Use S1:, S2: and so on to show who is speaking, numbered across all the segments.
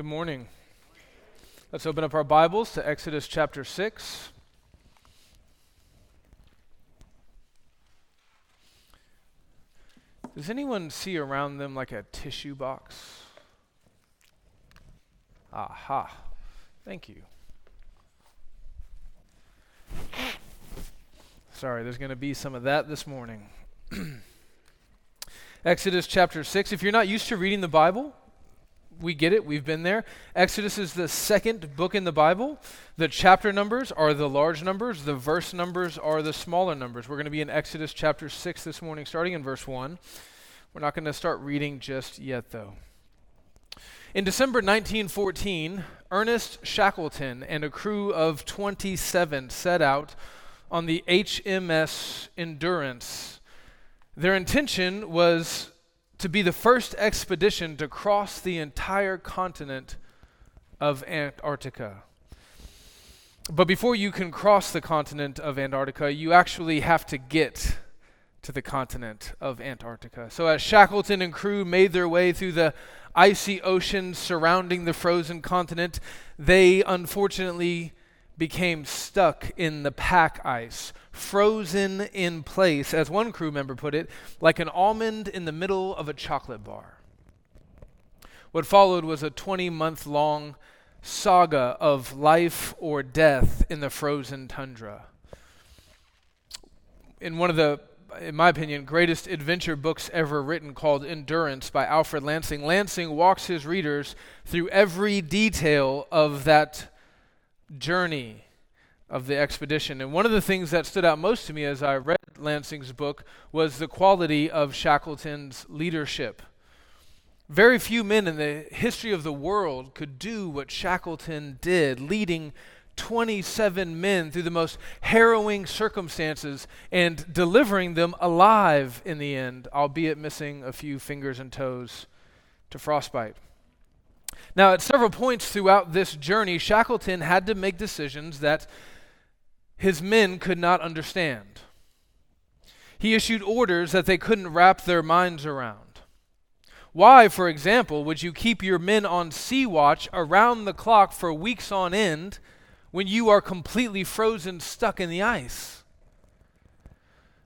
S1: Good morning. Let's open up our Bibles to Exodus chapter 6. Does anyone see around them like a tissue box? Aha. Thank you. Sorry, there's going to be some of that this morning. Exodus chapter 6. If you're not used to reading the Bible, we get it. We've been there. Exodus is the second book in the Bible. The chapter numbers are the large numbers, the verse numbers are the smaller numbers. We're going to be in Exodus chapter 6 this morning, starting in verse 1. We're not going to start reading just yet, though. In December 1914, Ernest Shackleton and a crew of 27 set out on the HMS Endurance. Their intention was to be the first expedition to cross the entire continent of Antarctica. But before you can cross the continent of Antarctica, you actually have to get to the continent of Antarctica. So, as Shackleton and crew made their way through the icy ocean surrounding the frozen continent, they unfortunately became stuck in the pack ice, frozen in place, as one crew member put it, like an almond in the middle of a chocolate bar. What followed was a 20 month long saga of life or death in the frozen tundra. In one of the, in my opinion, greatest adventure books ever written called Endurance by Alfred Lansing, Lansing walks his readers through every detail of that journey of the expedition. And one of the things that stood out most to me as I read Lansing's book was the quality of Shackleton's leadership. Very few men in the history of the world could do what Shackleton did, leading 27 men through the most harrowing circumstances and delivering them alive in the end, albeit missing a few fingers and toes to frostbite. Now, at several points throughout this journey, Shackleton had to make decisions that his men could not understand. He issued orders that they couldn't wrap their minds around. Why, for example, would you keep your men on sea watch around the clock for weeks on end when you are completely frozen, stuck in the ice?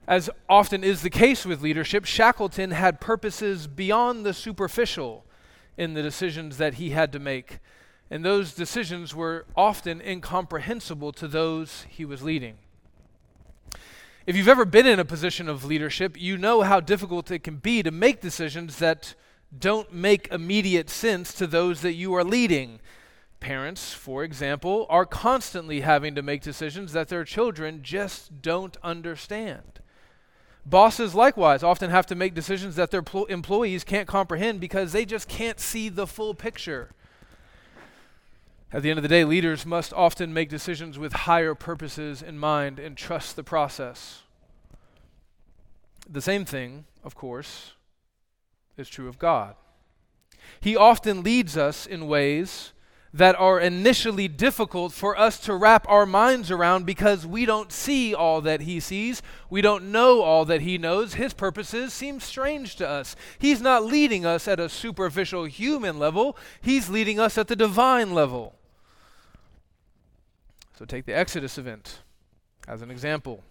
S1: As often is the case with leadership, Shackleton had purposes beyond the superficial in the decisions that he had to make. And those decisions were often incomprehensible to those he was leading. If you've ever been in a position of leadership, you know how difficult it can be to make decisions that don't make immediate sense to those that you are leading. Parents, for example, are constantly having to make decisions that their children just don't understand. Bosses, likewise, often have to make decisions that their pl- employees can't comprehend because they just can't see the full picture. At the end of the day, leaders must often make decisions with higher purposes in mind and trust the process. The same thing, of course, is true of God. He often leads us in ways that are initially difficult for us to wrap our minds around because we don't see all that he sees. We don't know all that he knows. His purposes seem strange to us. He's not leading us at a superficial human level, he's leading us at the divine level. So take the Exodus event as an example.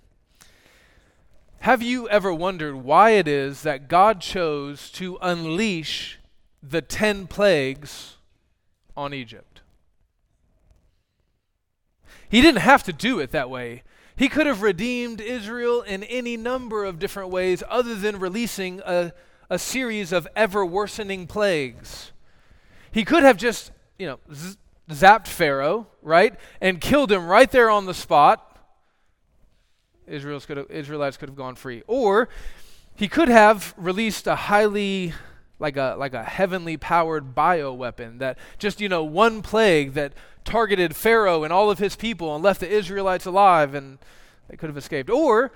S1: Have you ever wondered why it is that God chose to unleash the 10 plagues on Egypt? He didn't have to do it that way. He could have redeemed Israel in any number of different ways other than releasing a, a series of ever worsening plagues. He could have just, you know, z- zapped Pharaoh, right? And killed him right there on the spot. Israel's could have, Israelites could have gone free. Or he could have released a highly like a like a heavenly powered bio weapon that just you know one plague that targeted Pharaoh and all of his people and left the Israelites alive and they could have escaped. Or,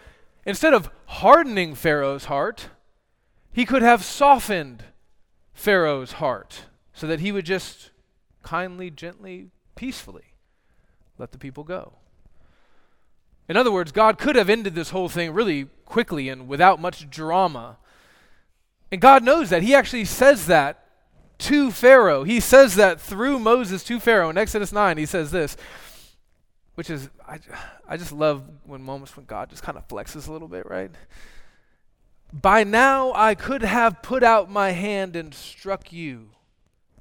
S1: instead of hardening Pharaoh's heart, he could have softened Pharaoh's heart so that he would just kindly, gently, peacefully let the people go. In other words, God could have ended this whole thing really quickly and without much drama. And God knows that. He actually says that to Pharaoh. He says that through Moses to Pharaoh. In Exodus 9, he says this, which is, I, I just love when moments when God just kind of flexes a little bit, right? By now I could have put out my hand and struck you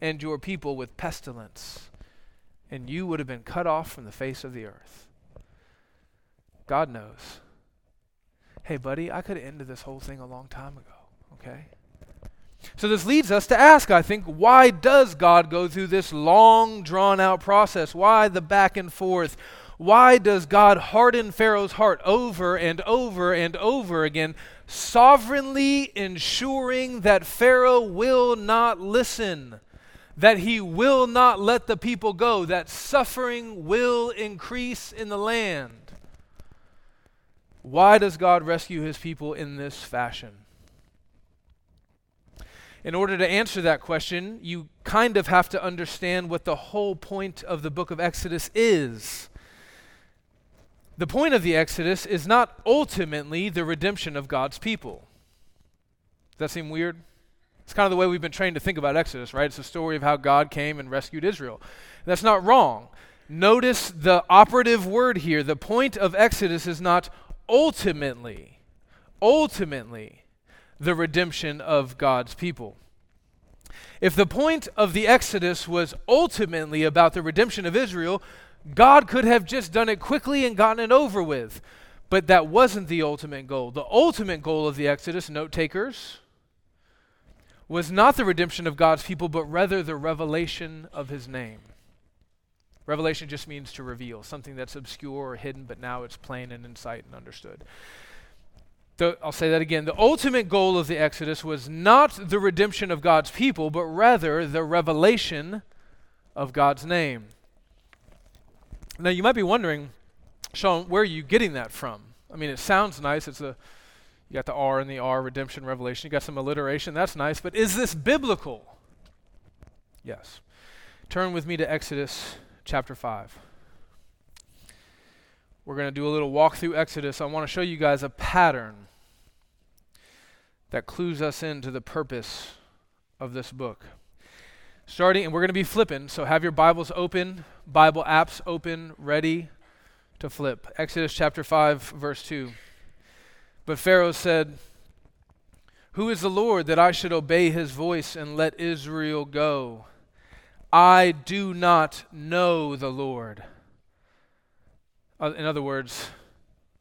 S1: and your people with pestilence, and you would have been cut off from the face of the earth. God knows. Hey, buddy, I could have ended this whole thing a long time ago, okay? So this leads us to ask, I think, why does God go through this long, drawn out process? Why the back and forth? Why does God harden Pharaoh's heart over and over and over again, sovereignly ensuring that Pharaoh will not listen? that he will not let the people go, that suffering will increase in the land. Why does God rescue his people in this fashion? In order to answer that question, you kind of have to understand what the whole point of the book of Exodus is. The point of the Exodus is not ultimately the redemption of God's people. Does that seem weird? It's kind of the way we've been trained to think about Exodus, right? It's a story of how God came and rescued Israel. That's not wrong. Notice the operative word here. The point of Exodus is not ultimately, ultimately, the redemption of God's people. If the point of the Exodus was ultimately about the redemption of Israel, God could have just done it quickly and gotten it over with. But that wasn't the ultimate goal. The ultimate goal of the Exodus, note takers, was not the redemption of God's people, but rather the revelation of his name. Revelation just means to reveal something that's obscure or hidden, but now it's plain and in sight and understood. The, I'll say that again. The ultimate goal of the Exodus was not the redemption of God's people, but rather the revelation of God's name. Now, you might be wondering, Sean, where are you getting that from? I mean, it sounds nice. It's a you got the R and the R, redemption, revelation. You got some alliteration. That's nice. But is this biblical? Yes. Turn with me to Exodus chapter 5. We're going to do a little walk through Exodus. I want to show you guys a pattern that clues us into the purpose of this book. Starting, and we're going to be flipping, so have your Bibles open, Bible apps open, ready to flip. Exodus chapter 5, verse 2. But Pharaoh said, Who is the Lord that I should obey his voice and let Israel go? I do not know the Lord. Uh, in other words,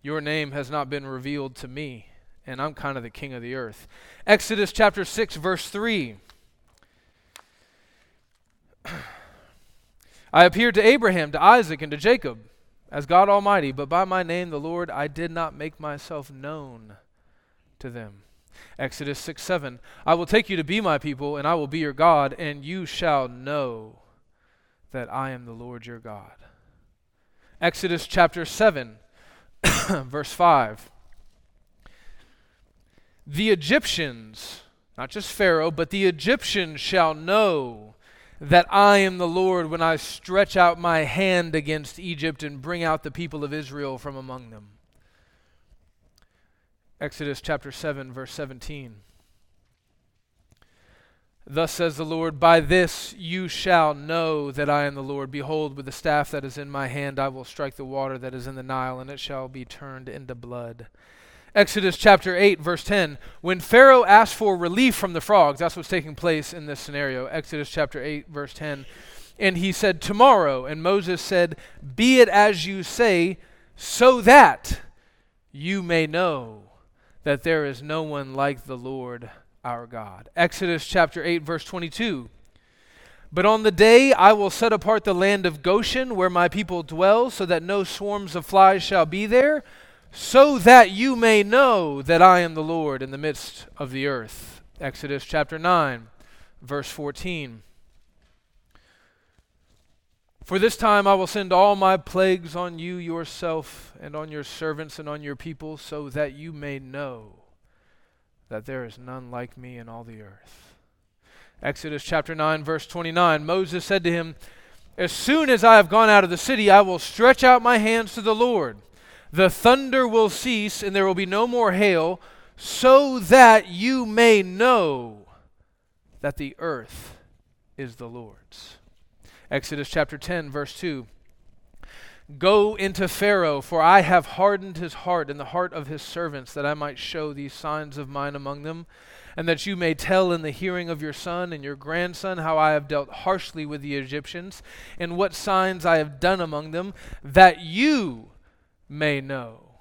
S1: your name has not been revealed to me, and I'm kind of the king of the earth. Exodus chapter 6, verse 3. I appeared to Abraham, to Isaac, and to Jacob as God Almighty, but by my name, the Lord, I did not make myself known to them. Exodus 6 7. I will take you to be my people, and I will be your God, and you shall know that I am the Lord your God. Exodus chapter 7, verse 5. The Egyptians, not just Pharaoh, but the Egyptians shall know that I am the Lord when I stretch out my hand against Egypt and bring out the people of Israel from among them. Exodus chapter 7, verse 17. Thus says the Lord, By this you shall know that I am the Lord. Behold, with the staff that is in my hand, I will strike the water that is in the Nile, and it shall be turned into blood. Exodus chapter 8, verse 10. When Pharaoh asked for relief from the frogs, that's what's taking place in this scenario. Exodus chapter 8, verse 10. And he said, Tomorrow. And Moses said, Be it as you say, so that you may know that there is no one like the Lord our God. Exodus chapter 8, verse 22. But on the day I will set apart the land of Goshen, where my people dwell, so that no swarms of flies shall be there so that you may know that I am the Lord in the midst of the earth. Exodus chapter 9, verse 14. For this time I will send all my plagues on you yourself and on your servants and on your people, so that you may know that there is none like me in all the earth. Exodus chapter 9, verse 29. Moses said to him, As soon as I have gone out of the city, I will stretch out my hands to the Lord the thunder will cease, and there will be no more hail, so that you may know that the earth is the Lord's. Exodus chapter 10, verse 2. Go into Pharaoh, for I have hardened his heart and the heart of his servants, that I might show these signs of mine among them, and that you may tell in the hearing of your son and your grandson how I have dealt harshly with the Egyptians, and what signs I have done among them, that you may know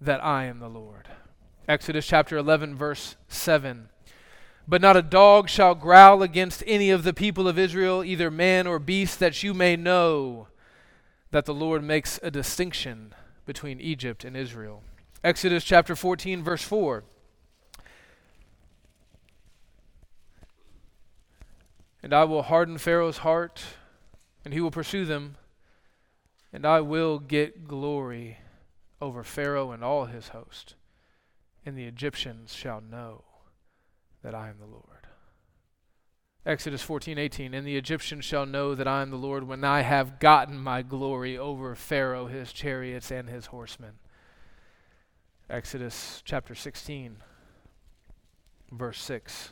S1: that I am the Lord. Exodus chapter 11, verse 7. But not a dog shall growl against any of the people of Israel, either man or beast, that you may know that the Lord makes a distinction between Egypt and Israel. Exodus chapter 14, verse 4. And I will harden Pharaoh's heart, and he will pursue them, and I will get glory over Pharaoh and all his host, and the Egyptians shall know that I am the Lord. Exodus 14:18 And the Egyptians shall know that I am the Lord when I have gotten my glory over Pharaoh his chariots and his horsemen. Exodus chapter 16 verse 6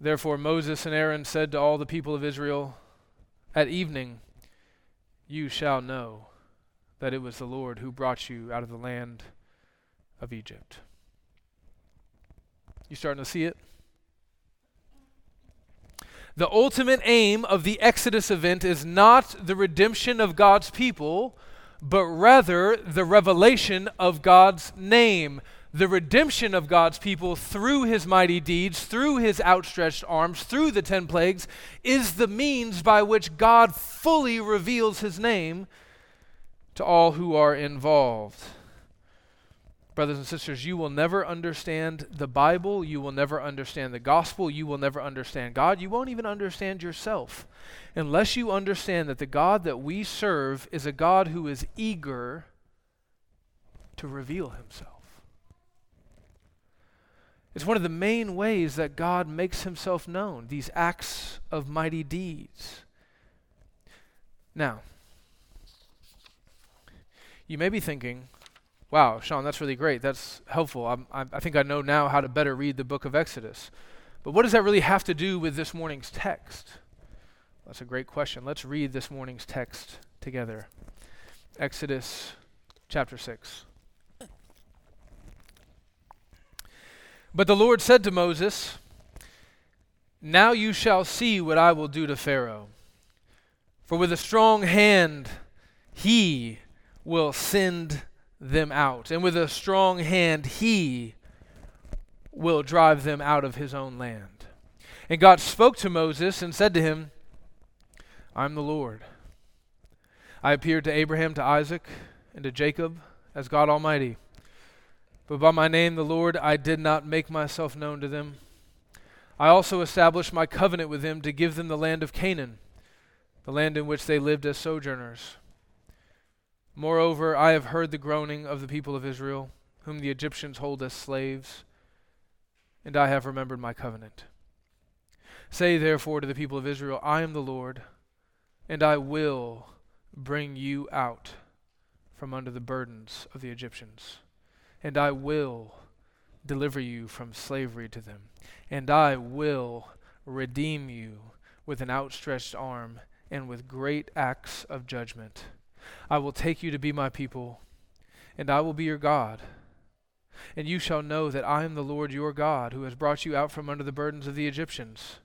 S1: Therefore Moses and Aaron said to all the people of Israel at evening you shall know that it was the Lord who brought you out of the land of Egypt. You starting to see it? The ultimate aim of the Exodus event is not the redemption of God's people, but rather the revelation of God's name, the redemption of God's people through his mighty deeds, through his outstretched arms, through the ten plagues, is the means by which God fully reveals his name to all who are involved. Brothers and sisters, you will never understand the Bible. You will never understand the gospel. You will never understand God. You won't even understand yourself unless you understand that the God that we serve is a God who is eager to reveal himself. It's one of the main ways that God makes himself known, these acts of mighty deeds. Now, you may be thinking, wow, Sean, that's really great. That's helpful. I'm, I'm, i think I know now how to better read the book of Exodus. But what does that really have to do with this morning's text? That's a great question. Let's read this morning's text together. Exodus chapter 6. But the Lord said to Moses, Now you shall see what I will do to Pharaoh. For with a strong hand he will send them out. And with a strong hand, he will drive them out of his own land. And God spoke to Moses and said to him, I'm the Lord. I appeared to Abraham, to Isaac, and to Jacob as God Almighty. But by my name, the Lord, I did not make myself known to them. I also established my covenant with them to give them the land of Canaan, the land in which they lived as sojourners. Moreover, I have heard the groaning of the people of Israel, whom the Egyptians hold as slaves, and I have remembered my covenant. Say therefore to the people of Israel, I am the Lord, and I will bring you out from under the burdens of the Egyptians, and I will deliver you from slavery to them, and I will redeem you with an outstretched arm and with great acts of judgment. I will take you to be my people, and I will be your God. And you shall know that I am the Lord your God, who has brought you out from under the burdens of the Egyptians.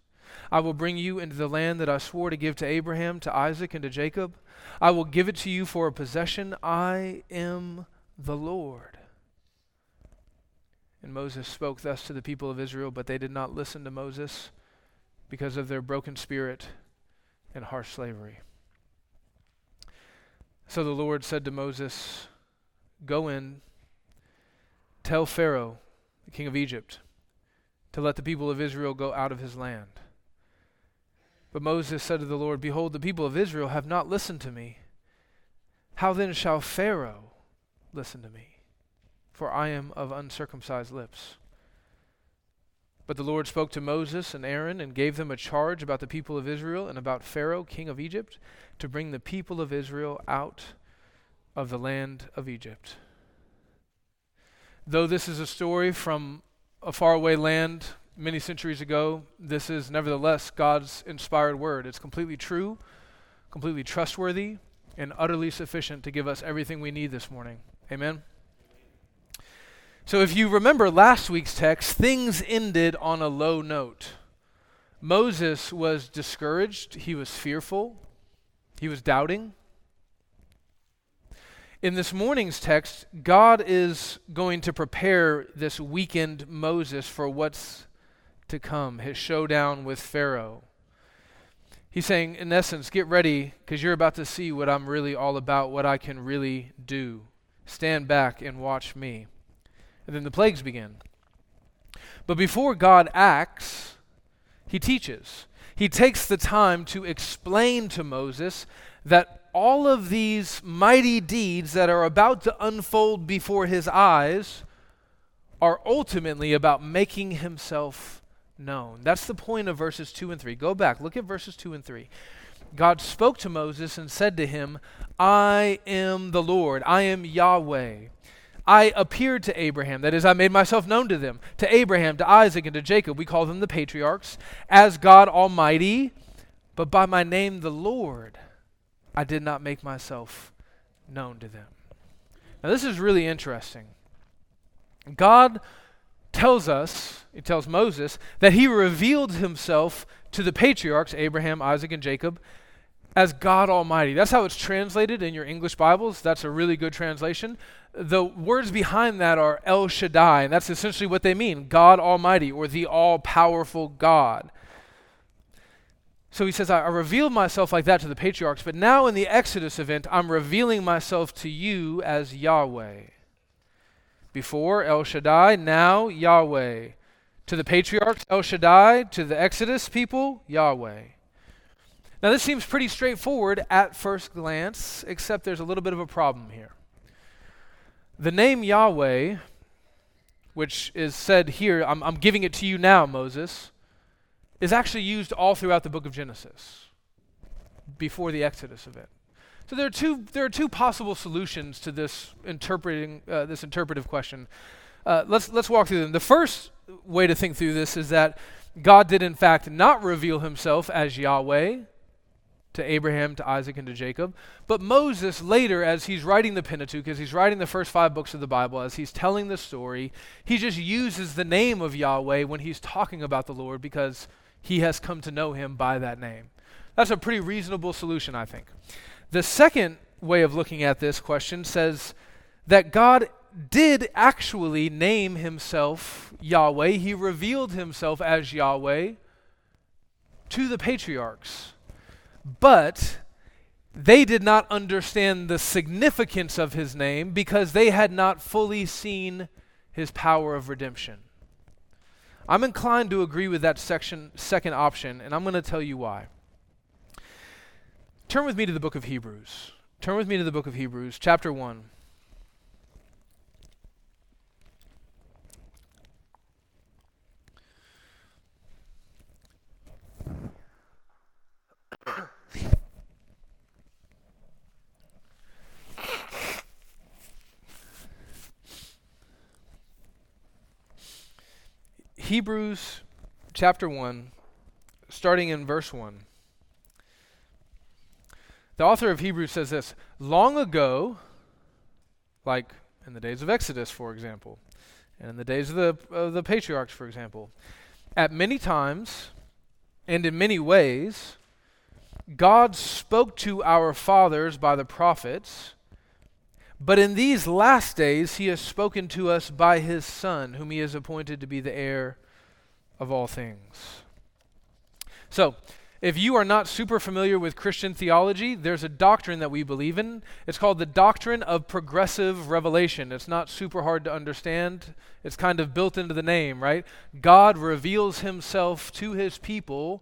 S1: I will bring you into the land that I swore to give to Abraham, to Isaac, and to Jacob. I will give it to you for a possession. I am the Lord. And Moses spoke thus to the people of Israel, but they did not listen to Moses because of their broken spirit and harsh slavery. So the Lord said to Moses, Go in, tell Pharaoh, the king of Egypt, to let the people of Israel go out of his land. But Moses said to the Lord, Behold, the people of Israel have not listened to me. How then shall Pharaoh listen to me? For I am of uncircumcised lips. But the Lord spoke to Moses and Aaron and gave them a charge about the people of Israel and about Pharaoh, king of Egypt, to bring the people of Israel out of the land of Egypt. Though this is a story from a faraway land many centuries ago, this is nevertheless God's inspired word. It's completely true, completely trustworthy, and utterly sufficient to give us everything we need this morning. Amen. So, if you remember last week's text, things ended on a low note. Moses was discouraged, he was fearful, he was doubting. In this morning's text, God is going to prepare this weakened Moses for what's to come, his showdown with Pharaoh. He's saying, in essence, get ready because you're about to see what I'm really all about, what I can really do. Stand back and watch me. And then the plagues begin. But before God acts, he teaches. He takes the time to explain to Moses that all of these mighty deeds that are about to unfold before his eyes are ultimately about making himself known. That's the point of verses 2 and 3. Go back, look at verses 2 and 3. God spoke to Moses and said to him, I am the Lord, I am Yahweh. I appeared to Abraham, that is, I made myself known to them, to Abraham, to Isaac, and to Jacob. We call them the patriarchs, as God Almighty, but by my name, the Lord. I did not make myself known to them. Now, this is really interesting. God tells us, he tells Moses, that he revealed himself to the patriarchs, Abraham, Isaac, and Jacob, as God Almighty. That's how it's translated in your English Bibles. That's a really good translation. The words behind that are El Shaddai, and that's essentially what they mean God Almighty, or the all powerful God. So he says, I, I revealed myself like that to the patriarchs, but now in the Exodus event, I'm revealing myself to you as Yahweh. Before El Shaddai, now Yahweh. To the patriarchs, El Shaddai. To the Exodus people, Yahweh. Now, this seems pretty straightforward at first glance, except there's a little bit of a problem here. The name Yahweh, which is said here, I'm, I'm giving it to you now, Moses is actually used all throughout the book of Genesis before the Exodus event. So there are two, there are two possible solutions to this interpreting uh, this interpretive question. Uh, let's let's walk through them. The first way to think through this is that God did in fact not reveal Himself as Yahweh to Abraham, to Isaac, and to Jacob, but Moses later, as he's writing the Pentateuch, as he's writing the first five books of the Bible, as he's telling the story, he just uses the name of Yahweh when he's talking about the Lord because he has come to know him by that name. That's a pretty reasonable solution, I think. The second way of looking at this question says that God did actually name himself Yahweh. He revealed himself as Yahweh to the patriarchs. But they did not understand the significance of his name because they had not fully seen his power of redemption. I'm inclined to agree with that section, second option, and I'm going to tell you why. Turn with me to the book of Hebrews. Turn with me to the book of Hebrews, chapter 1. Hebrews chapter 1, starting in verse 1. The author of Hebrews says this Long ago, like in the days of Exodus, for example, and in the days of the, of the patriarchs, for example, at many times and in many ways, God spoke to our fathers by the prophets. But in these last days, he has spoken to us by his Son, whom he has appointed to be the heir of all things. So, if you are not super familiar with Christian theology, there's a doctrine that we believe in. It's called the doctrine of progressive revelation. It's not super hard to understand, it's kind of built into the name, right? God reveals himself to his people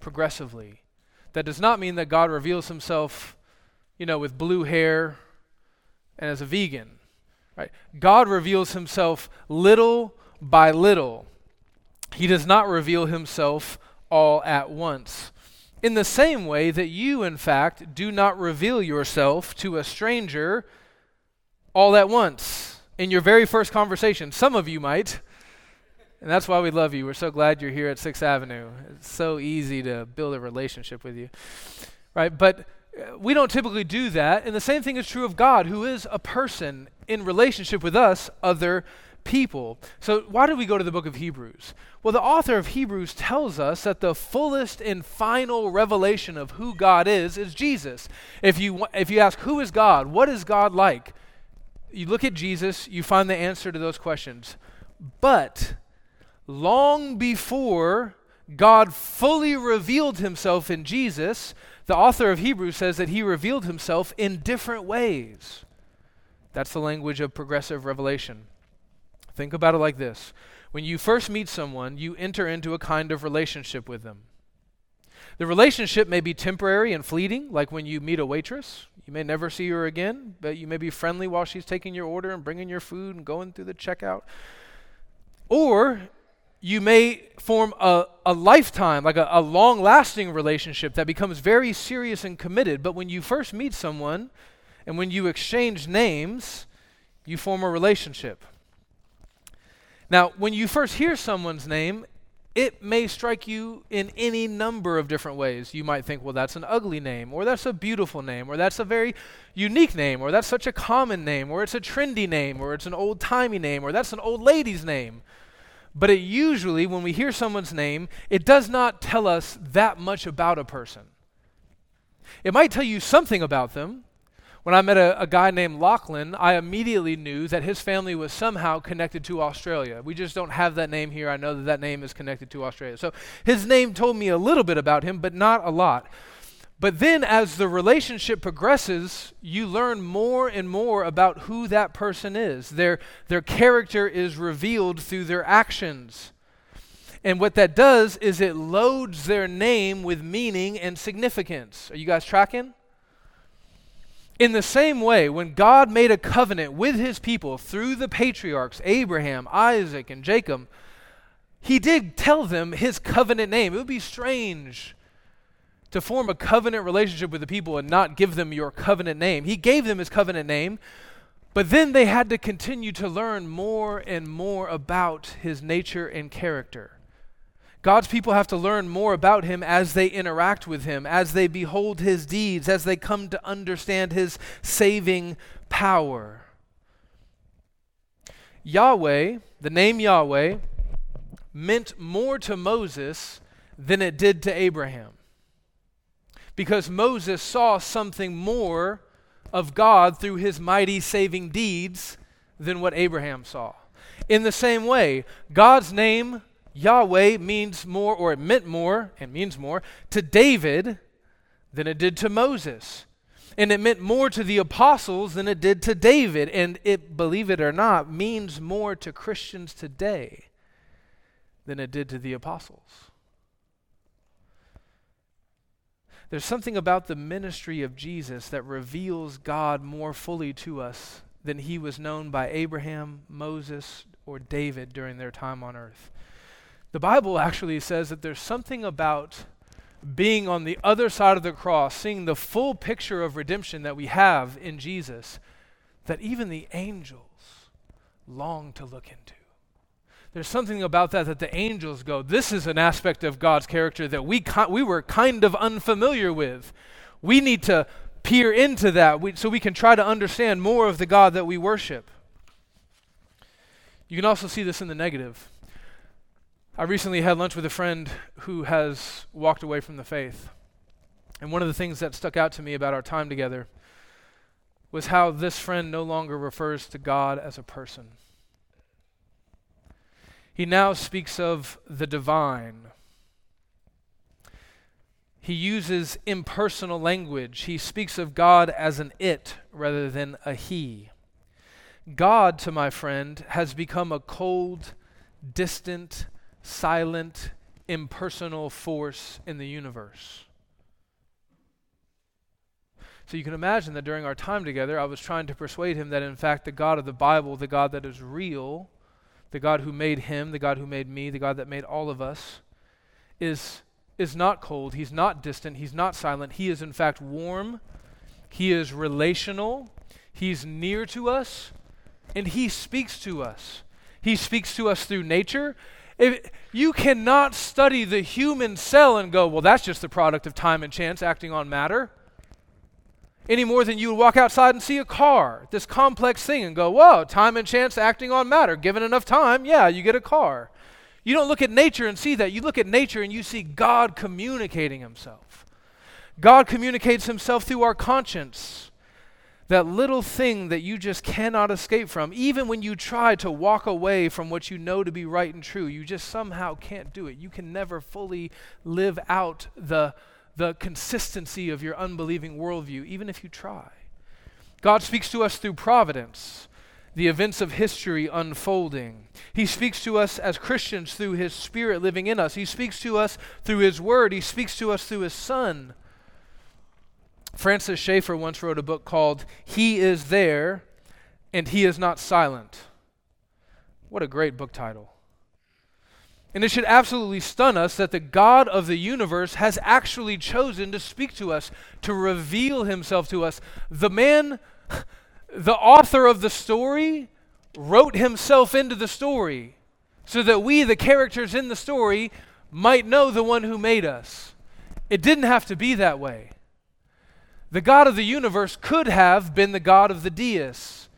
S1: progressively. That does not mean that God reveals himself, you know, with blue hair and as a vegan. Right? God reveals himself little by little. He does not reveal himself all at once. In the same way that you, in fact, do not reveal yourself to a stranger all at once in your very first conversation. Some of you might. And that's why we love you. We're so glad you're here at 6th Avenue. It's so easy to build a relationship with you. Right? But Uh, we don't typically do that. And the same thing is true of God, who is a person in relationship with us, other people. So, why do we go to the book of Hebrews? Well, the author of Hebrews tells us that the fullest and final revelation of who God is is Jesus. If you, if you ask, who is God? What is God like? You look at Jesus, you find the answer to those questions. But long before God fully revealed himself in Jesus, the author of Hebrews says that he revealed himself in different ways. That's the language of progressive revelation. Think about it like this when you first meet someone, you enter into a kind of relationship with them. The relationship may be temporary and fleeting, like when you meet a waitress. You may never see her again, but you may be friendly while she's taking your order and bringing your food and going through the checkout. Or you may form a, a lifetime, like a, a long lasting relationship that becomes very serious and committed. But when you first meet someone and when you exchange names, you form a relationship. Now, when you first hear someone's name, it may strike you in any number of different ways. You might think, well, that's an ugly name, or that's a beautiful name, or that's a very unique name, or that's such a common name, or it's a trendy name, or it's an old timey name, or that's an old lady's name. But it usually, when we hear someone's name, it does not tell us that much about a person. It might tell you something about them, when I met a, a, guy named Lachlan, I immediately knew that his family was somehow connected to Australia. We just don't have that name here. I know that that name is connected to Australia. So his name told me a little bit about him, but not a lot. But then, as the relationship progresses, you learn more and more about who that person is. Their, their character is revealed through their actions. And what that does is it loads their name with meaning and significance. Are you guys tracking? In the same way, when God made a covenant with his people through the patriarchs, Abraham, Isaac, and Jacob, he did tell them his covenant name. It would be strange to form a covenant relationship with the people and not give them your covenant name. He gave them his covenant name, but then they had to continue to learn more and more about his nature and character. God's people have to learn more about him as they interact with him, as they behold his deeds, as they come to understand his saving power. Yahweh, the name Yahweh, meant more to Moses than it did to Abraham. Because Moses saw something more of God through his mighty saving deeds than what Abraham saw. In the same way, God's name Yahweh means more, or it meant more, and means more, to David than it did to Moses. And it meant more to the apostles than it did to David. And it, believe it or not, means more to Christians today than it did to the apostles. There's something about the ministry of Jesus that reveals God more fully to us than he was known by Abraham, Moses, or David during their time on earth. The Bible actually says that there's something about being on the other side of the cross, seeing the full picture of redemption that we have in Jesus, that even the angels long to look into. There's something about that that the angels go, this is an aspect of God's character that we, we were kind of unfamiliar with. We need to peer into that we, so we can try to understand more of the God that we worship. You can also see this in the negative. I recently had lunch with a friend who has walked away from the faith. And one of the things that stuck out to me about our time together was how this friend no longer refers to God as a person. He now speaks of the divine. He uses impersonal language. He speaks of God as an it rather than a he. God, to my friend, has become a cold, distant, silent, impersonal force in the universe. So you can imagine that during our time together, I was trying to persuade him that, in fact, the God of the Bible, the God that is real, the God who made him, the God who made me, the God that made all of us, is, is not cold. He's not distant. He's not silent. He is, in fact, warm. He is relational. He's near to us. And he speaks to us. He speaks to us through nature If, you cannot study the human cell and go, well, that's just the product of time and chance acting on matter. Any more than you would walk outside and see a car, this complex thing, and go, whoa, time and chance acting on matter. Given enough time, yeah, you get a car. You don't look at nature and see that. You look at nature and you see God communicating himself. God communicates himself through our conscience that little thing that you just cannot escape from. Even when you try to walk away from what you know to be right and true, you just somehow can't do it. You can never fully live out the, the consistency of your unbelieving worldview, even if you try. God speaks to us through providence, the events of history unfolding. He speaks to us as Christians through His Spirit living in us. He speaks to us through His Word. He speaks to us through His Son. Francis Schaeffer once wrote a book called He is There and He is Not Silent. What a great book title. And it should absolutely stun us that the God of the universe has actually chosen to speak to us, to reveal himself to us. The man, the author of the story, wrote himself into the story so that we, the characters in the story, might know the one who made us. It didn't have to be that way. The God of the universe could have been the God of the deists,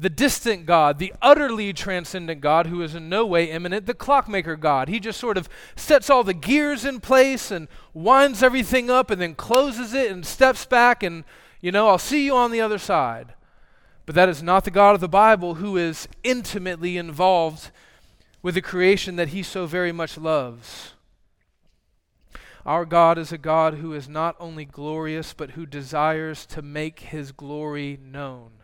S1: the distant God, the utterly transcendent God who is in no way immanent, the clockmaker God. He just sort of sets all the gears in place and winds everything up and then closes it and steps back and, you know, I'll see you on the other side. But that is not the God of the Bible who is intimately involved with the creation that he so very much loves. Our God is a God who is not only glorious, but who desires to make his glory known.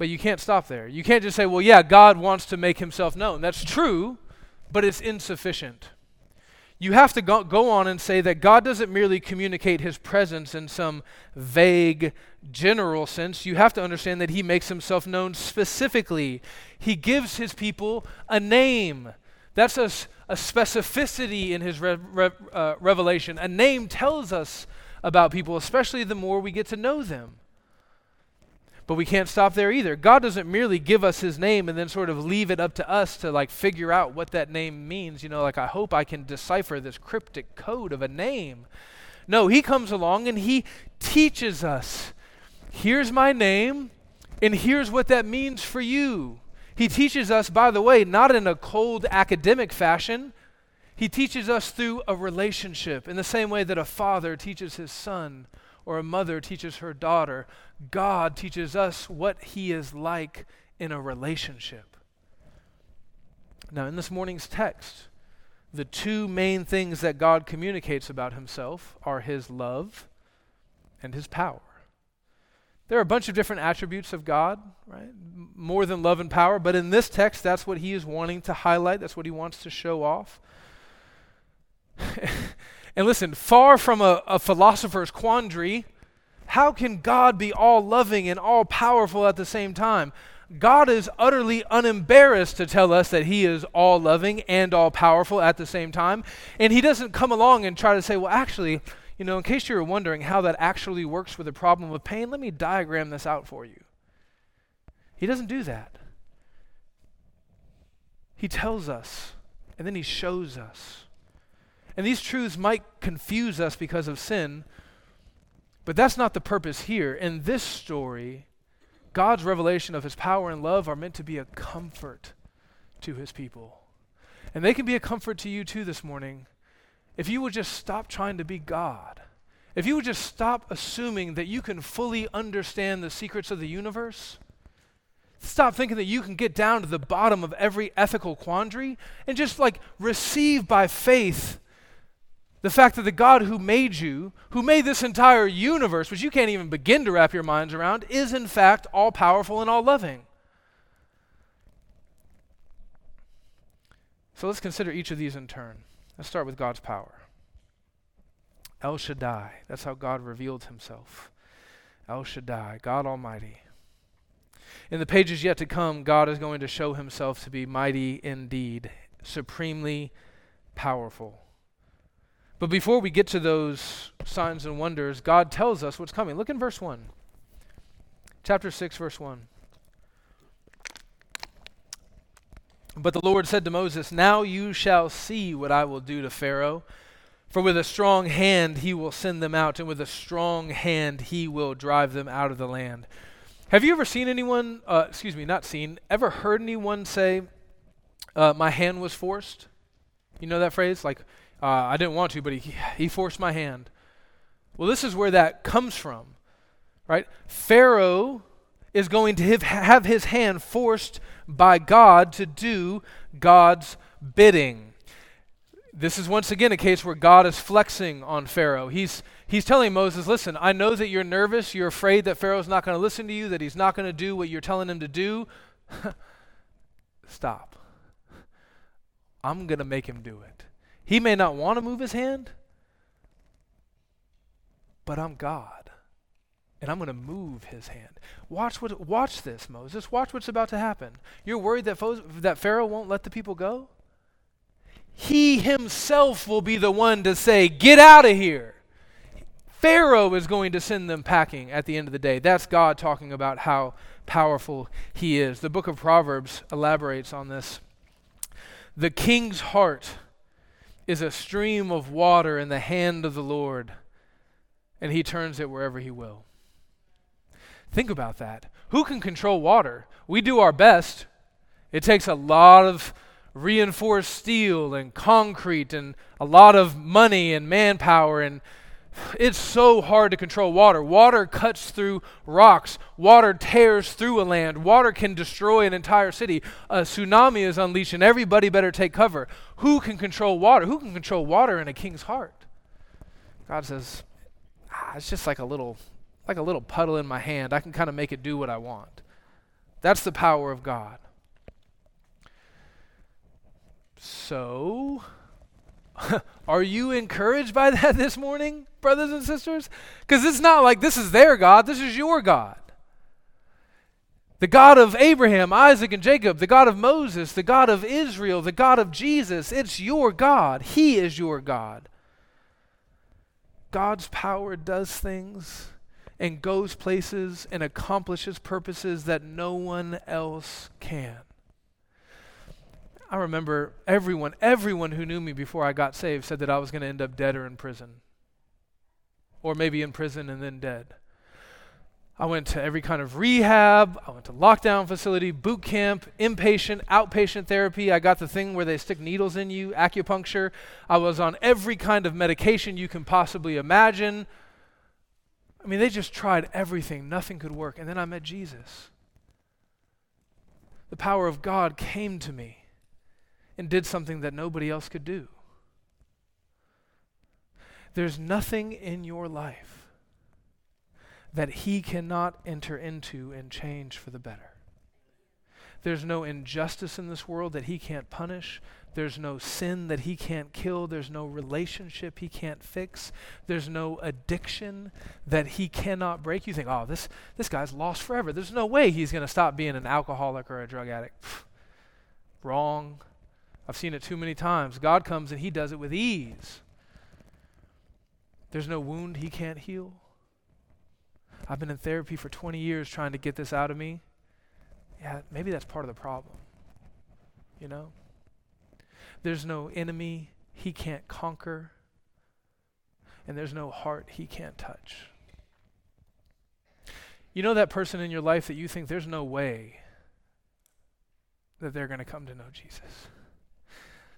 S1: But you can't stop there. You can't just say, well, yeah, God wants to make himself known. That's true, but it's insufficient you have to go, go, on and say that God doesn't merely communicate his presence in some vague, general sense. You have to understand that he makes himself known specifically. He gives his people a name. That's a, a specificity in his re, re, uh, revelation. A name tells us about people, especially the more we get to know them. But we can't stop there either. God doesn't merely give us his name and then sort of leave it up to us to like figure out what that name means. You know, like I hope I can decipher this cryptic code of a name. No, he comes along and he teaches us here's my name, and here's what that means for you. He teaches us, by the way, not in a cold academic fashion. He teaches us through a relationship in the same way that a father teaches his son or a mother teaches her daughter. God teaches us what He is like in a relationship. Now, in this morning's text, the two main things that God communicates about Himself are His love and His power. There are a bunch of different attributes of God, right? More than love and power, but in this text, that's what He is wanting to highlight, that's what He wants to show off. and listen, far from a, a philosopher's quandary, how can God be all loving and all powerful at the same time? God is utterly unembarrassed to tell us that He is all loving and all powerful at the same time. And He doesn't come along and try to say, well, actually, you know, in case you were wondering how that actually works with the problem of pain, let me diagram this out for you. He doesn't do that. He tells us, and then He shows us. And these truths might confuse us because of sin, but that's not the purpose here. In this story, God's revelation of his power and love are meant to be a comfort to his people. And they can be a comfort to you too this morning if you would just stop trying to be God. If you would just stop assuming that you can fully understand the secrets of the universe. Stop thinking that you can get down to the bottom of every ethical quandary and just like receive by faith the fact that the God who made you, who made this entire universe, which you can't even begin to wrap your minds around, is in fact all powerful and all loving. So let's consider each of these in turn. Let's start with God's power. El Shaddai, that's how God revealed himself. El Shaddai, God Almighty. In the pages yet to come, God is going to show himself to be mighty indeed, supremely powerful. But before we get to those signs and wonders, God tells us what's coming. Look in verse 1. Chapter 6, verse 1. But the Lord said to Moses, Now you shall see what I will do to Pharaoh. For with a strong hand he will send them out, and with a strong hand he will drive them out of the land. Have you ever seen anyone, uh, excuse me, not seen, ever heard anyone say, uh, My hand was forced? You know that phrase? Like, uh, I didn't want to, but he, he forced my hand. Well, this is where that comes from, right? Pharaoh is going to have, his hand forced by God to do God's bidding. This is once again a case where God is flexing on Pharaoh. He's, he's telling Moses, listen, I know that you're nervous. You're afraid that Pharaoh's not going to listen to you, that he's not going to do what you're telling him to do. Stop. I'm going to make him do it. He may not want to move his hand, but I'm God. And I'm going to move his hand. Watch what watch this, Moses. Watch what's about to happen. You're worried that, that Pharaoh won't let the people go? he himself will be the one to say, Get out of here. Pharaoh is going to send them packing at the end of the day. That's God talking about how powerful he is. The book of Proverbs elaborates on this. The king's heart is a stream of water in the hand of the Lord, and he turns it wherever he will. Think about that. Who can control water? We do our best. It takes a lot of reinforced steel and concrete and a lot of money and manpower and it's so hard to control water. Water cuts through rocks. Water tears through a land. Water can destroy an entire city. A tsunami is unleashed, and everybody better take cover. Who can control water? Who can control water in a king's heart? God says, ah, it's just like a little, like a little puddle in my hand. I can kind of make it do what I want. That's the power of God. So, are you encouraged by that this morning, brothers and sisters? Because it's not like this is their God, this is your God. The God of Abraham, Isaac, and Jacob, the God of Moses, the God of Israel, the God of Jesus, it's your God. He is your God. God's power does things and goes places and accomplishes purposes that no one else can. I remember everyone, everyone who knew me before I got saved said that I was going to end up dead or in prison. Or maybe in prison and then dead. I went to every kind of rehab. I went to lockdown facility, boot camp, inpatient, outpatient therapy. I got the thing where they stick needles in you, acupuncture. I was on every kind of medication you can possibly imagine. I mean, they just tried everything. Nothing could work. And then I met Jesus. The power of God came to me and did something that nobody else could do. There's nothing in your life that He cannot enter into and change for the better. There's no injustice in this world that He can't punish. There's no sin that He can't kill. There's no relationship He can't fix. There's no addiction that He cannot break. You think, oh, this, this guy's lost forever. There's no way He's going to stop being an alcoholic or a drug addict. Wrong. I've seen it too many times. God comes and He does it with ease. There's no wound He can't heal. I've been in therapy for 20 years trying to get this out of me. Yeah, maybe that's part of the problem. You know? There's no enemy He can't conquer, and there's no heart He can't touch. You know that person in your life that you think there's no way that they're going to come to know Jesus?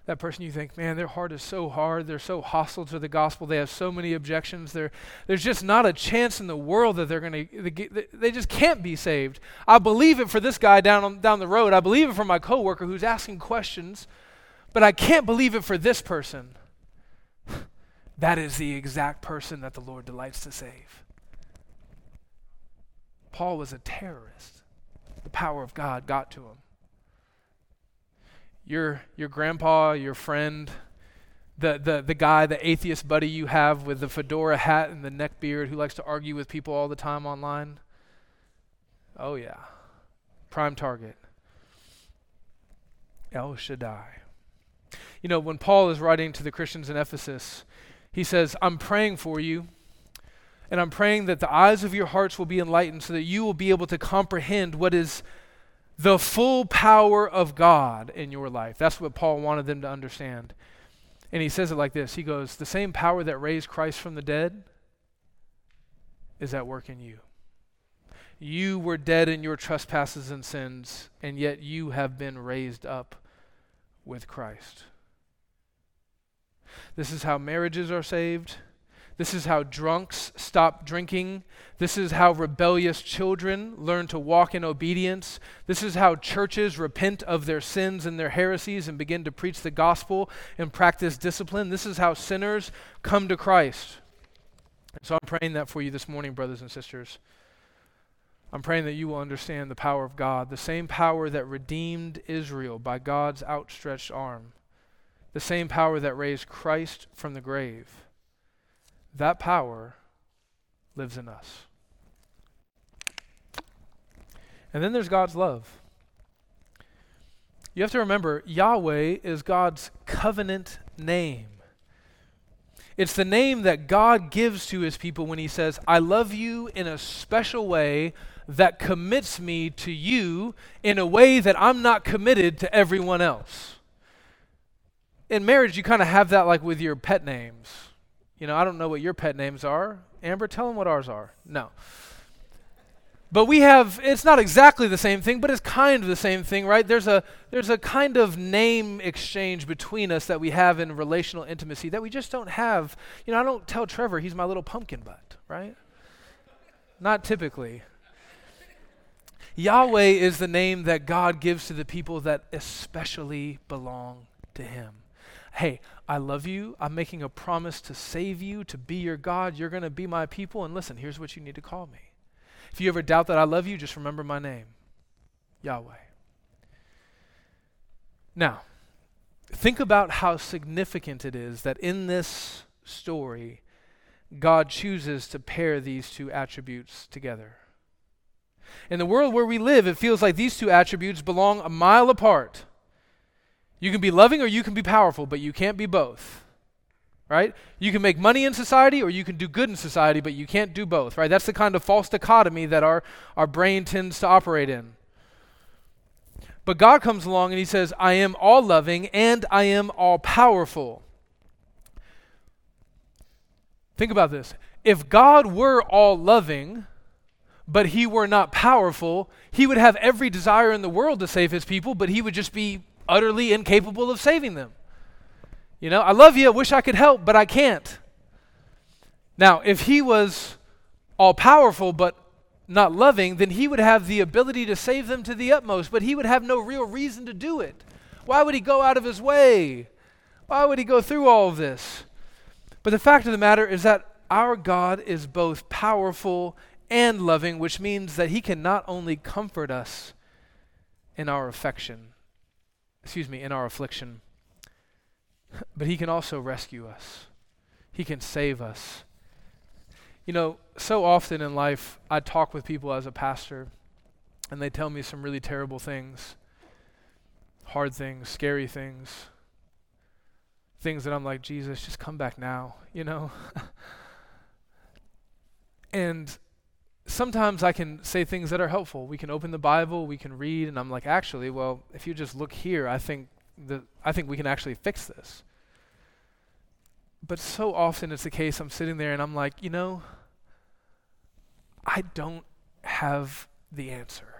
S1: That person you think, man, their heart is so hard. They're so hostile to the gospel. They have so many objections. They're, there's just not a chance in the world that they're going to, they, they just can't be saved. I believe it for this guy down, on, down the road. I believe it for my coworker who's asking questions, but I can't believe it for this person. that is the exact person that the Lord delights to save. Paul was a terrorist. The power of God got to him your your grandpa, your friend, the, the, the guy, the atheist buddy you have with the fedora hat and the neck beard who likes to argue with people all the time online? Oh, yeah. Prime target. El Shaddai. You know, when Paul is writing to the Christians in Ephesus, he says, I'm praying for you, and I'm praying that the eyes of your hearts will be enlightened so that you will be able to comprehend what is the full power of God in your life. That's what Paul wanted them to understand. And he says it like this He goes, The same power that raised Christ from the dead is at work in you. You were dead in your trespasses and sins, and yet you have been raised up with Christ. This is how marriages are saved. This is how drunks stop drinking. This is how rebellious children learn to walk in obedience. This is how churches repent of their sins and their heresies and begin to preach the gospel and practice discipline. This is how sinners come to Christ. so I'm praying that for you this morning, brothers and sisters. I'm praying that you will understand the power of God, the same power that redeemed Israel by God's outstretched arm, the same power that raised Christ from the grave that power lives in us. And then there's God's love. You have to remember, Yahweh is God's covenant name. It's the name that God gives to his people when he says, I love you in a special way that commits me to you in a way that I'm not committed to everyone else. In marriage, you kind of have that like with your pet names. You know, I don't know what your pet names are. Amber, tell them what ours are. No. But we have it's not exactly the same thing, but it's kind of the same thing, right? There's a there's a kind of name exchange between us that we have in relational intimacy that we just don't have. You know, I don't tell Trevor he's my little pumpkin butt, right? Not typically. Yahweh is the name that God gives to the people that especially belong to him hey, I love you. I'm making a promise to save you, to be your God. You're going to be my people. And listen, here's what you need to call me. If you ever doubt that I love you, just remember my name Yahweh. Now, think about how significant it is that in this story, God chooses to pair these two attributes together. In the world where we live, it feels like these two attributes belong a mile apart. You can be loving or you can be powerful, but you can't be both. Right? You can make money in society or you can do good in society, but you can't do both. Right? That's the kind of false dichotomy that our, our brain tends to operate in. But God comes along and he says, I am all loving and I am all powerful. Think about this. If God were all loving, but he were not powerful, he would have every desire in the world to save his people, but he would just be utterly incapable of saving them. You know, I love you, I wish I could help, but I can't. Now, if he was all powerful but not loving, then he would have the ability to save them to the utmost, but he would have no real reason to do it. Why would he go out of his way? Why would he go through all of this? But the fact of the matter is that our God is both powerful and loving, which means that he can not only comfort us in our affection, excuse me, in our affliction. But He can also rescue us, He can save us. You know, so often in life, I talk with people as a pastor, and they tell me some really terrible things hard things, scary things, things that I'm like, Jesus, just come back now, you know? and sometimes I can say things that are helpful. We can open the Bible, we can read, and I'm like, actually, well, if you just look here, I think that I think we can actually fix this. But so often it's the case I'm sitting there and I'm like, you know, I don't have the answer.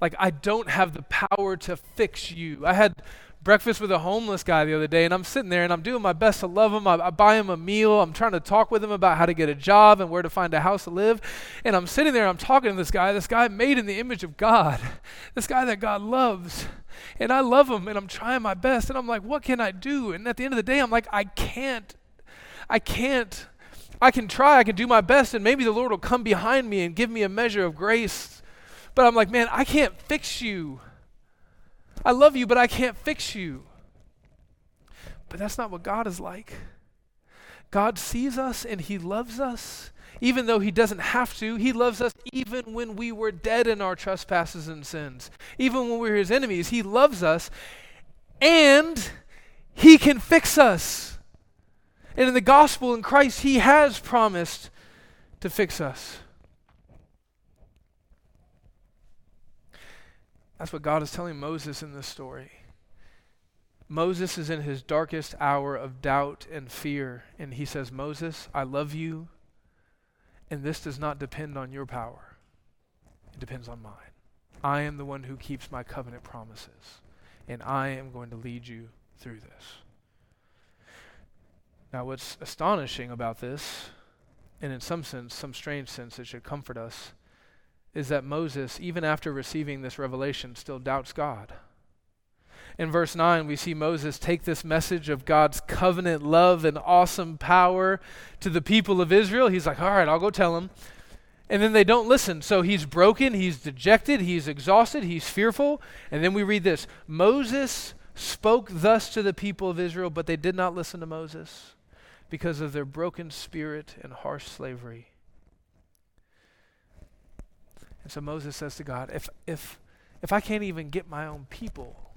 S1: Like I don't have the power to fix you. I had breakfast with a homeless guy the other day, and I'm sitting there and I'm doing my best to love him. I, I, buy him a meal. I'm trying to talk with him about how to get a job and where to find a house to live. And I'm sitting there, I'm talking to this guy, this guy made in the image of God, this guy that God loves. And I love him, and I'm trying my best. And I'm like, what can I do? And at the end of the day, I'm like, I can't. I can't. I can try, I can do my best, and maybe the Lord will come behind me and give me a measure of grace. But I'm like, man, I can't fix you. I love you, but I can't fix you. But that's not what God is like. God sees us and He loves us, even though He doesn't have to. He loves us even when we were dead in our trespasses and sins. Even when we were His enemies, He loves us and He can fix us. And in the gospel in Christ, He has promised to fix us. That's what God is telling Moses in this story. Moses is in his darkest hour of doubt and fear, and he says, Moses, I love you, and this does not depend on your power, it depends on mine. I am the one who keeps my covenant promises, and I am going to lead you through this. Now, what's astonishing about this, and in some sense, some strange sense, it should comfort us, is that Moses, even after receiving this revelation, still doubts God. In verse 9, we see Moses take this message of God's covenant love and awesome power to the people of Israel. He's like, all right, I'll go tell them. And then they don't listen. So he's broken, he's dejected, he's exhausted, he's fearful. And then we read this Moses spoke thus to the people of Israel, but they did not listen to Moses because of their broken spirit and harsh slavery. So Moses says to God, if, if, if I can't even get my own people,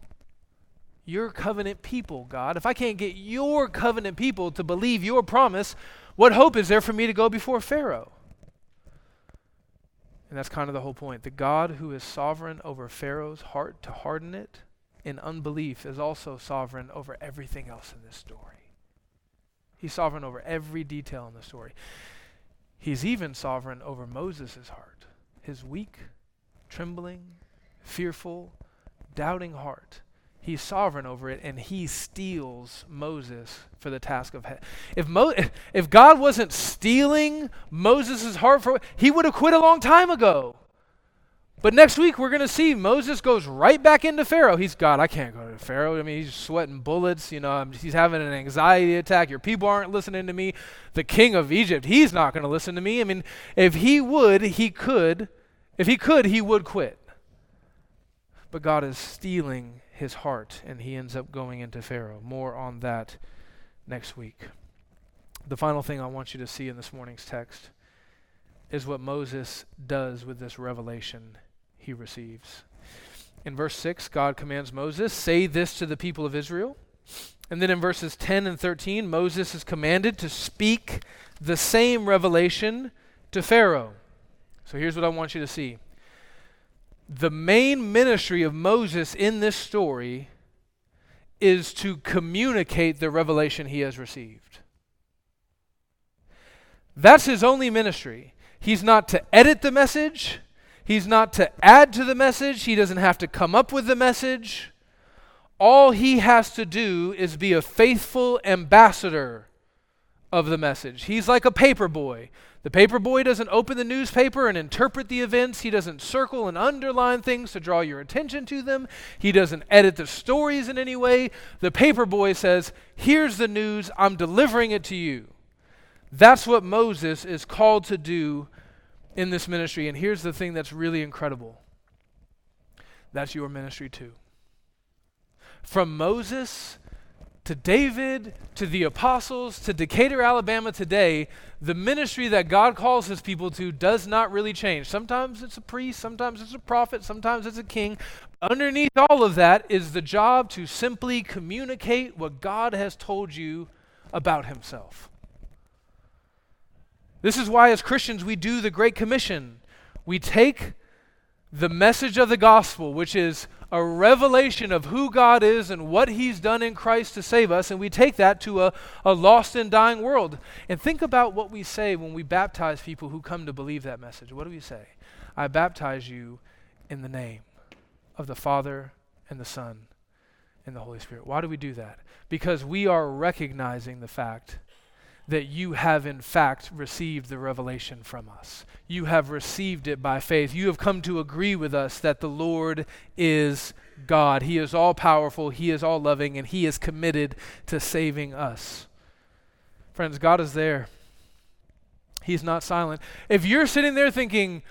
S1: your covenant people, God, if I can't get your covenant people to believe your promise, what hope is there for me to go before Pharaoh? And that's kind of the whole point. The God who is sovereign over Pharaoh's heart to harden it in unbelief is also sovereign over everything else in this story. He's sovereign over every detail in the story. He's even sovereign over Moses' heart his weak, trembling, fearful, doubting heart. He's sovereign over it, and he steels Moses for the task of. He- if Mo- if God wasn't steeling Moses' heart for, he would have quit a long time ago. But next week we're going to see Moses goes right back into Pharaoh. He's God. I can't go to Pharaoh. I mean, he's sweating bullets. You know, he's having an anxiety attack. Your people aren't listening to me. The king of Egypt, he's not going to listen to me. I mean, if he would, he could. If he could, he would quit. But God is steeling his heart, and he ends up going into Pharaoh. More on that next week. The final thing I want you to see in this morning's text is what Moses does with this revelation he receives. In verse 6, God commands Moses, Say this to the people of Israel. And then in verses 10 and 13, Moses is commanded to speak the same revelation to Pharaoh. So here's what I want you to see. The main ministry of Moses in this story is to communicate the revelation he has received. That's his only ministry. He's not to edit the message, He's not to add to the message, he doesn't have to come up with the message. All he has to do is be a faithful ambassador of the message. He's like a paper boy. The paper boy doesn't open the newspaper and interpret the events. He doesn't circle and underline things to draw your attention to them. He doesn't edit the stories in any way. The paper boy says, Here's the news, I'm delivering it to you. That's what Moses is called to do in this ministry. And here's the thing that's really incredible that's your ministry too. From Moses to David to the apostles to Decatur, Alabama today, the ministry that God calls his people to does not really change. Sometimes it's a priest, sometimes it's a prophet, sometimes it's a king. Underneath all of that is the job to simply communicate what God has told you about himself. This is why, as Christians, we do the Great Commission. We take the message of the gospel, which is a revelation of who God is and what He's done in Christ to save us, and we take that to a, a lost and dying world. And think about what we say when we baptize people who come to believe that message. What do we say? I baptize you in the name of the Father and the Son and the Holy Spirit. Why do we do that? Because we are recognizing the fact that you have in fact received the revelation from us. You have received it by faith. You have come to agree with us that the Lord is God. He is all powerful, He is all loving, and He is committed to saving us. Friends, God is there. He's not silent. If you're sitting there thinking,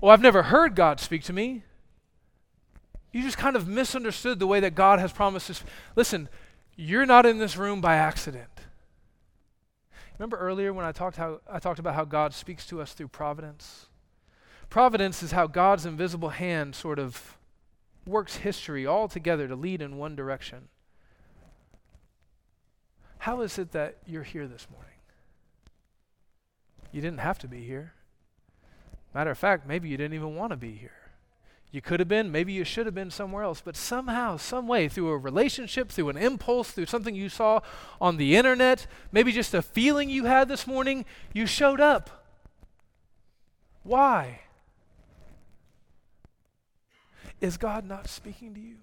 S1: well, I've never heard God speak to me, you just kind of misunderstood the way that God has promised us. Listen, you're not in this room by accident. Remember earlier when I talked, how, I talked about how God speaks to us through providence? Providence is how God's invisible hand sort of works history all together to lead in one direction. How is it that you're here this morning? You didn't have to be here. Matter of fact, maybe you didn't even want to be here. You could have been, maybe you should have been somewhere else, but somehow, some way, through a relationship, through an impulse, through something you saw on the internet, maybe just a feeling you had this morning, you showed up. Why? Is God not speaking to you?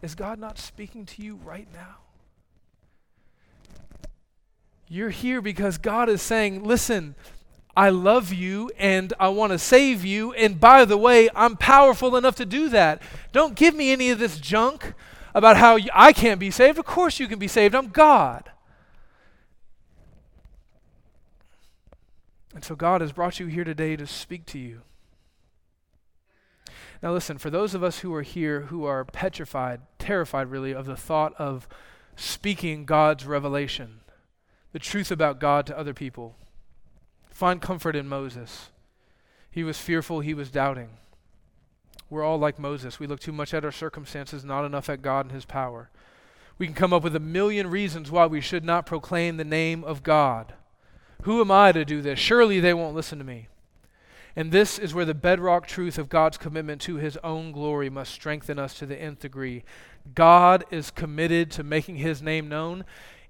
S1: Is God not speaking to you right now? You're here because God is saying, listen, I love you and I want to save you. And by the way, I'm powerful enough to do that. Don't give me any of this junk about how I can't be saved. Of course, you can be saved. I'm God. And so, God has brought you here today to speak to you. Now, listen, for those of us who are here who are petrified, terrified really, of the thought of speaking God's revelation, the truth about God to other people, Find comfort in Moses. He was fearful, he was doubting. We're all like Moses. We look too much at our circumstances, not enough at God and his power. We can come up with a million reasons why we should not proclaim the name of God. Who am I to do this? Surely they won't listen to me. And this is where the bedrock truth of God's commitment to his own glory must strengthen us to the nth degree. God is committed to making his name known,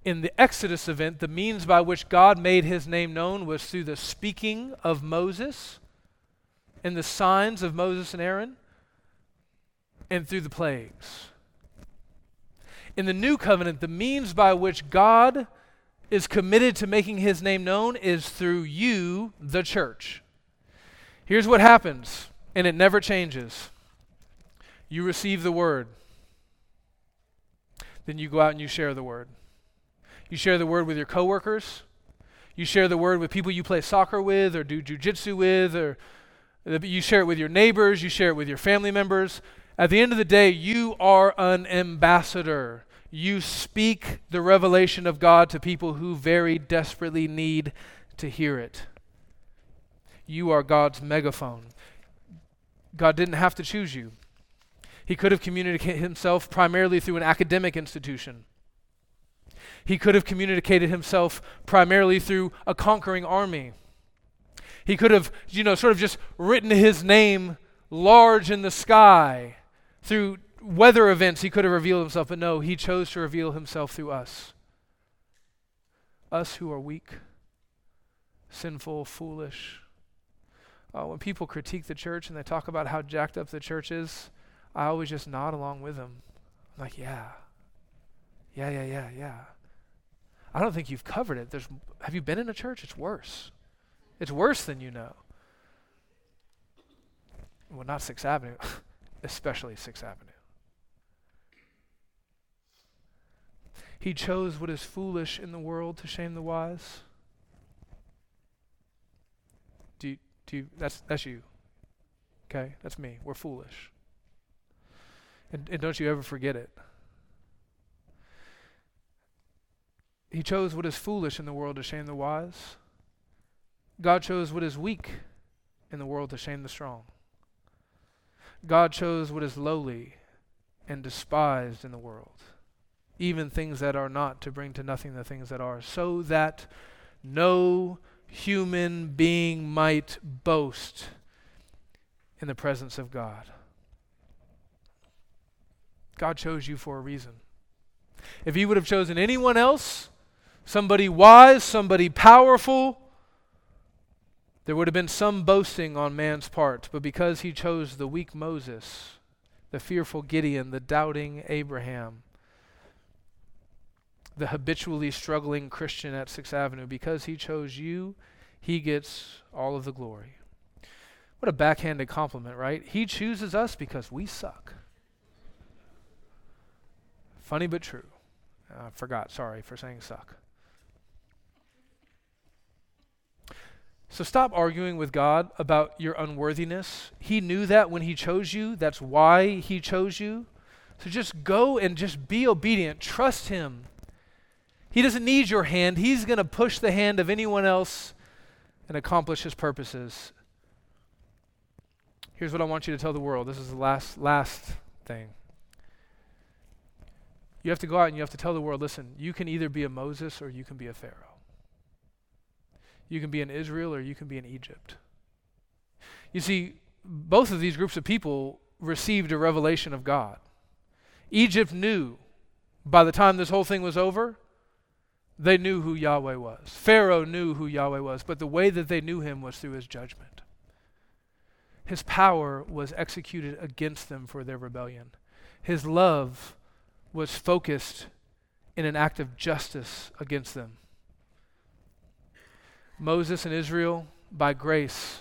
S1: in the Exodus event, the means by which God made his name known was through the speaking of Moses and the signs of Moses and Aaron and through the plagues. In the new covenant, the means by which God is committed to making his name known is through you, the church. Here's what happens, and it never changes. You receive the word, then you go out and you share the word. You share the word with your coworkers. You share the word with people you play soccer with or do jujitsu with, or you share it with your neighbors. You share it with your family members. At the end of the day, you are an ambassador. You speak the revelation of God to people who very desperately need to hear it. You are God's megaphone. God didn't have to choose you. He could have communicated himself primarily through an academic institution. He could have communicated himself primarily through a conquering army. He could have, you know, sort of just written his name large in the sky through weather events. He could have revealed himself, but no, he chose to reveal himself through us. Us who are weak, sinful, foolish. Uh, when people critique the church and they talk about how jacked up the church is, I always just nod along with them. I'm like, yeah, yeah, yeah, yeah, yeah. I don't think you've covered it. There's, have you been in a church? It's worse. It's worse than you know. Well, not Sixth Avenue, especially Sixth Avenue. He chose what is foolish in the world to shame the wise. Do you, do you, that's that's you. Okay, that's me. We're foolish. And, and don't you ever forget it. He chose what is foolish in the world to shame the wise. God chose what is weak in the world to shame the strong. God chose what is lowly and despised in the world, even things that are not, to bring to nothing the things that are, so that no human being might boast in the presence of God. God chose you for a reason. If He would have chosen anyone else, somebody wise, somebody powerful, there would have been some boasting on man's part. But because he chose the weak Moses, the fearful Gideon, the doubting Abraham, the habitually struggling Christian at Sixth Avenue, because he chose you, he gets all of the glory. What a backhanded compliment, right? He chooses us because we suck. Funny but true. I forgot, sorry for saying suck. So stop arguing with God about your unworthiness. He knew that when He chose you, that's why He chose you. So just go and just be obedient. Trust Him. He doesn't need your hand, He's going to push the hand of anyone else and accomplish His purposes. Here's what I want you to tell the world. This is the last, last thing. You have to go out and you have to tell the world listen, you can either be a Moses or you can be a Pharaoh. You can be in Israel or you can be in Egypt. You see, both of these groups of people received a revelation of God. Egypt knew by the time this whole thing was over, they knew who Yahweh was. Pharaoh knew who Yahweh was, but the way that they knew him was through his judgment. His power was executed against them for their rebellion. His love was focused in an act of justice against them. Moses and Israel, by grace,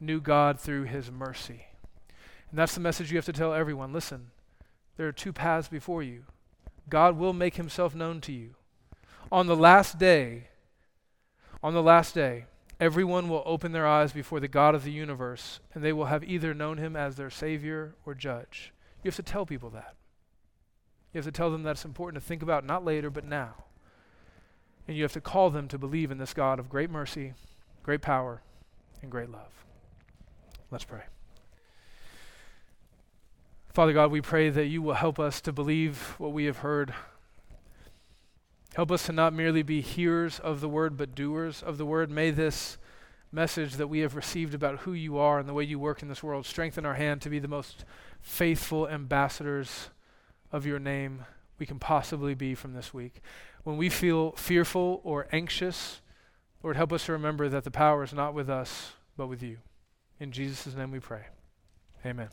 S1: knew God through his mercy. And that's the message you have to tell everyone. Listen, there are two paths before you. God will make himself known to you. On the last day, on the last day, everyone will open their eyes before the God of the universe, and they will have either known him as their Savior or judge. You have to tell people that. You have to tell them that it's important to think about not later, but now. And you have to call them to believe in this God of great mercy, great power, and great love. Let's pray. Father God, we pray that you will help us to believe what we have heard. Help us to not merely be hearers of the word, but doers of the word. May this message that we have received about who you are and the way you work in this world strengthen our hand to be the most faithful ambassadors of your name we can possibly be from this week. When we feel fearful or anxious, Lord, help us to remember that the power is not with us, but with you. In Jesus' name we pray. Amen.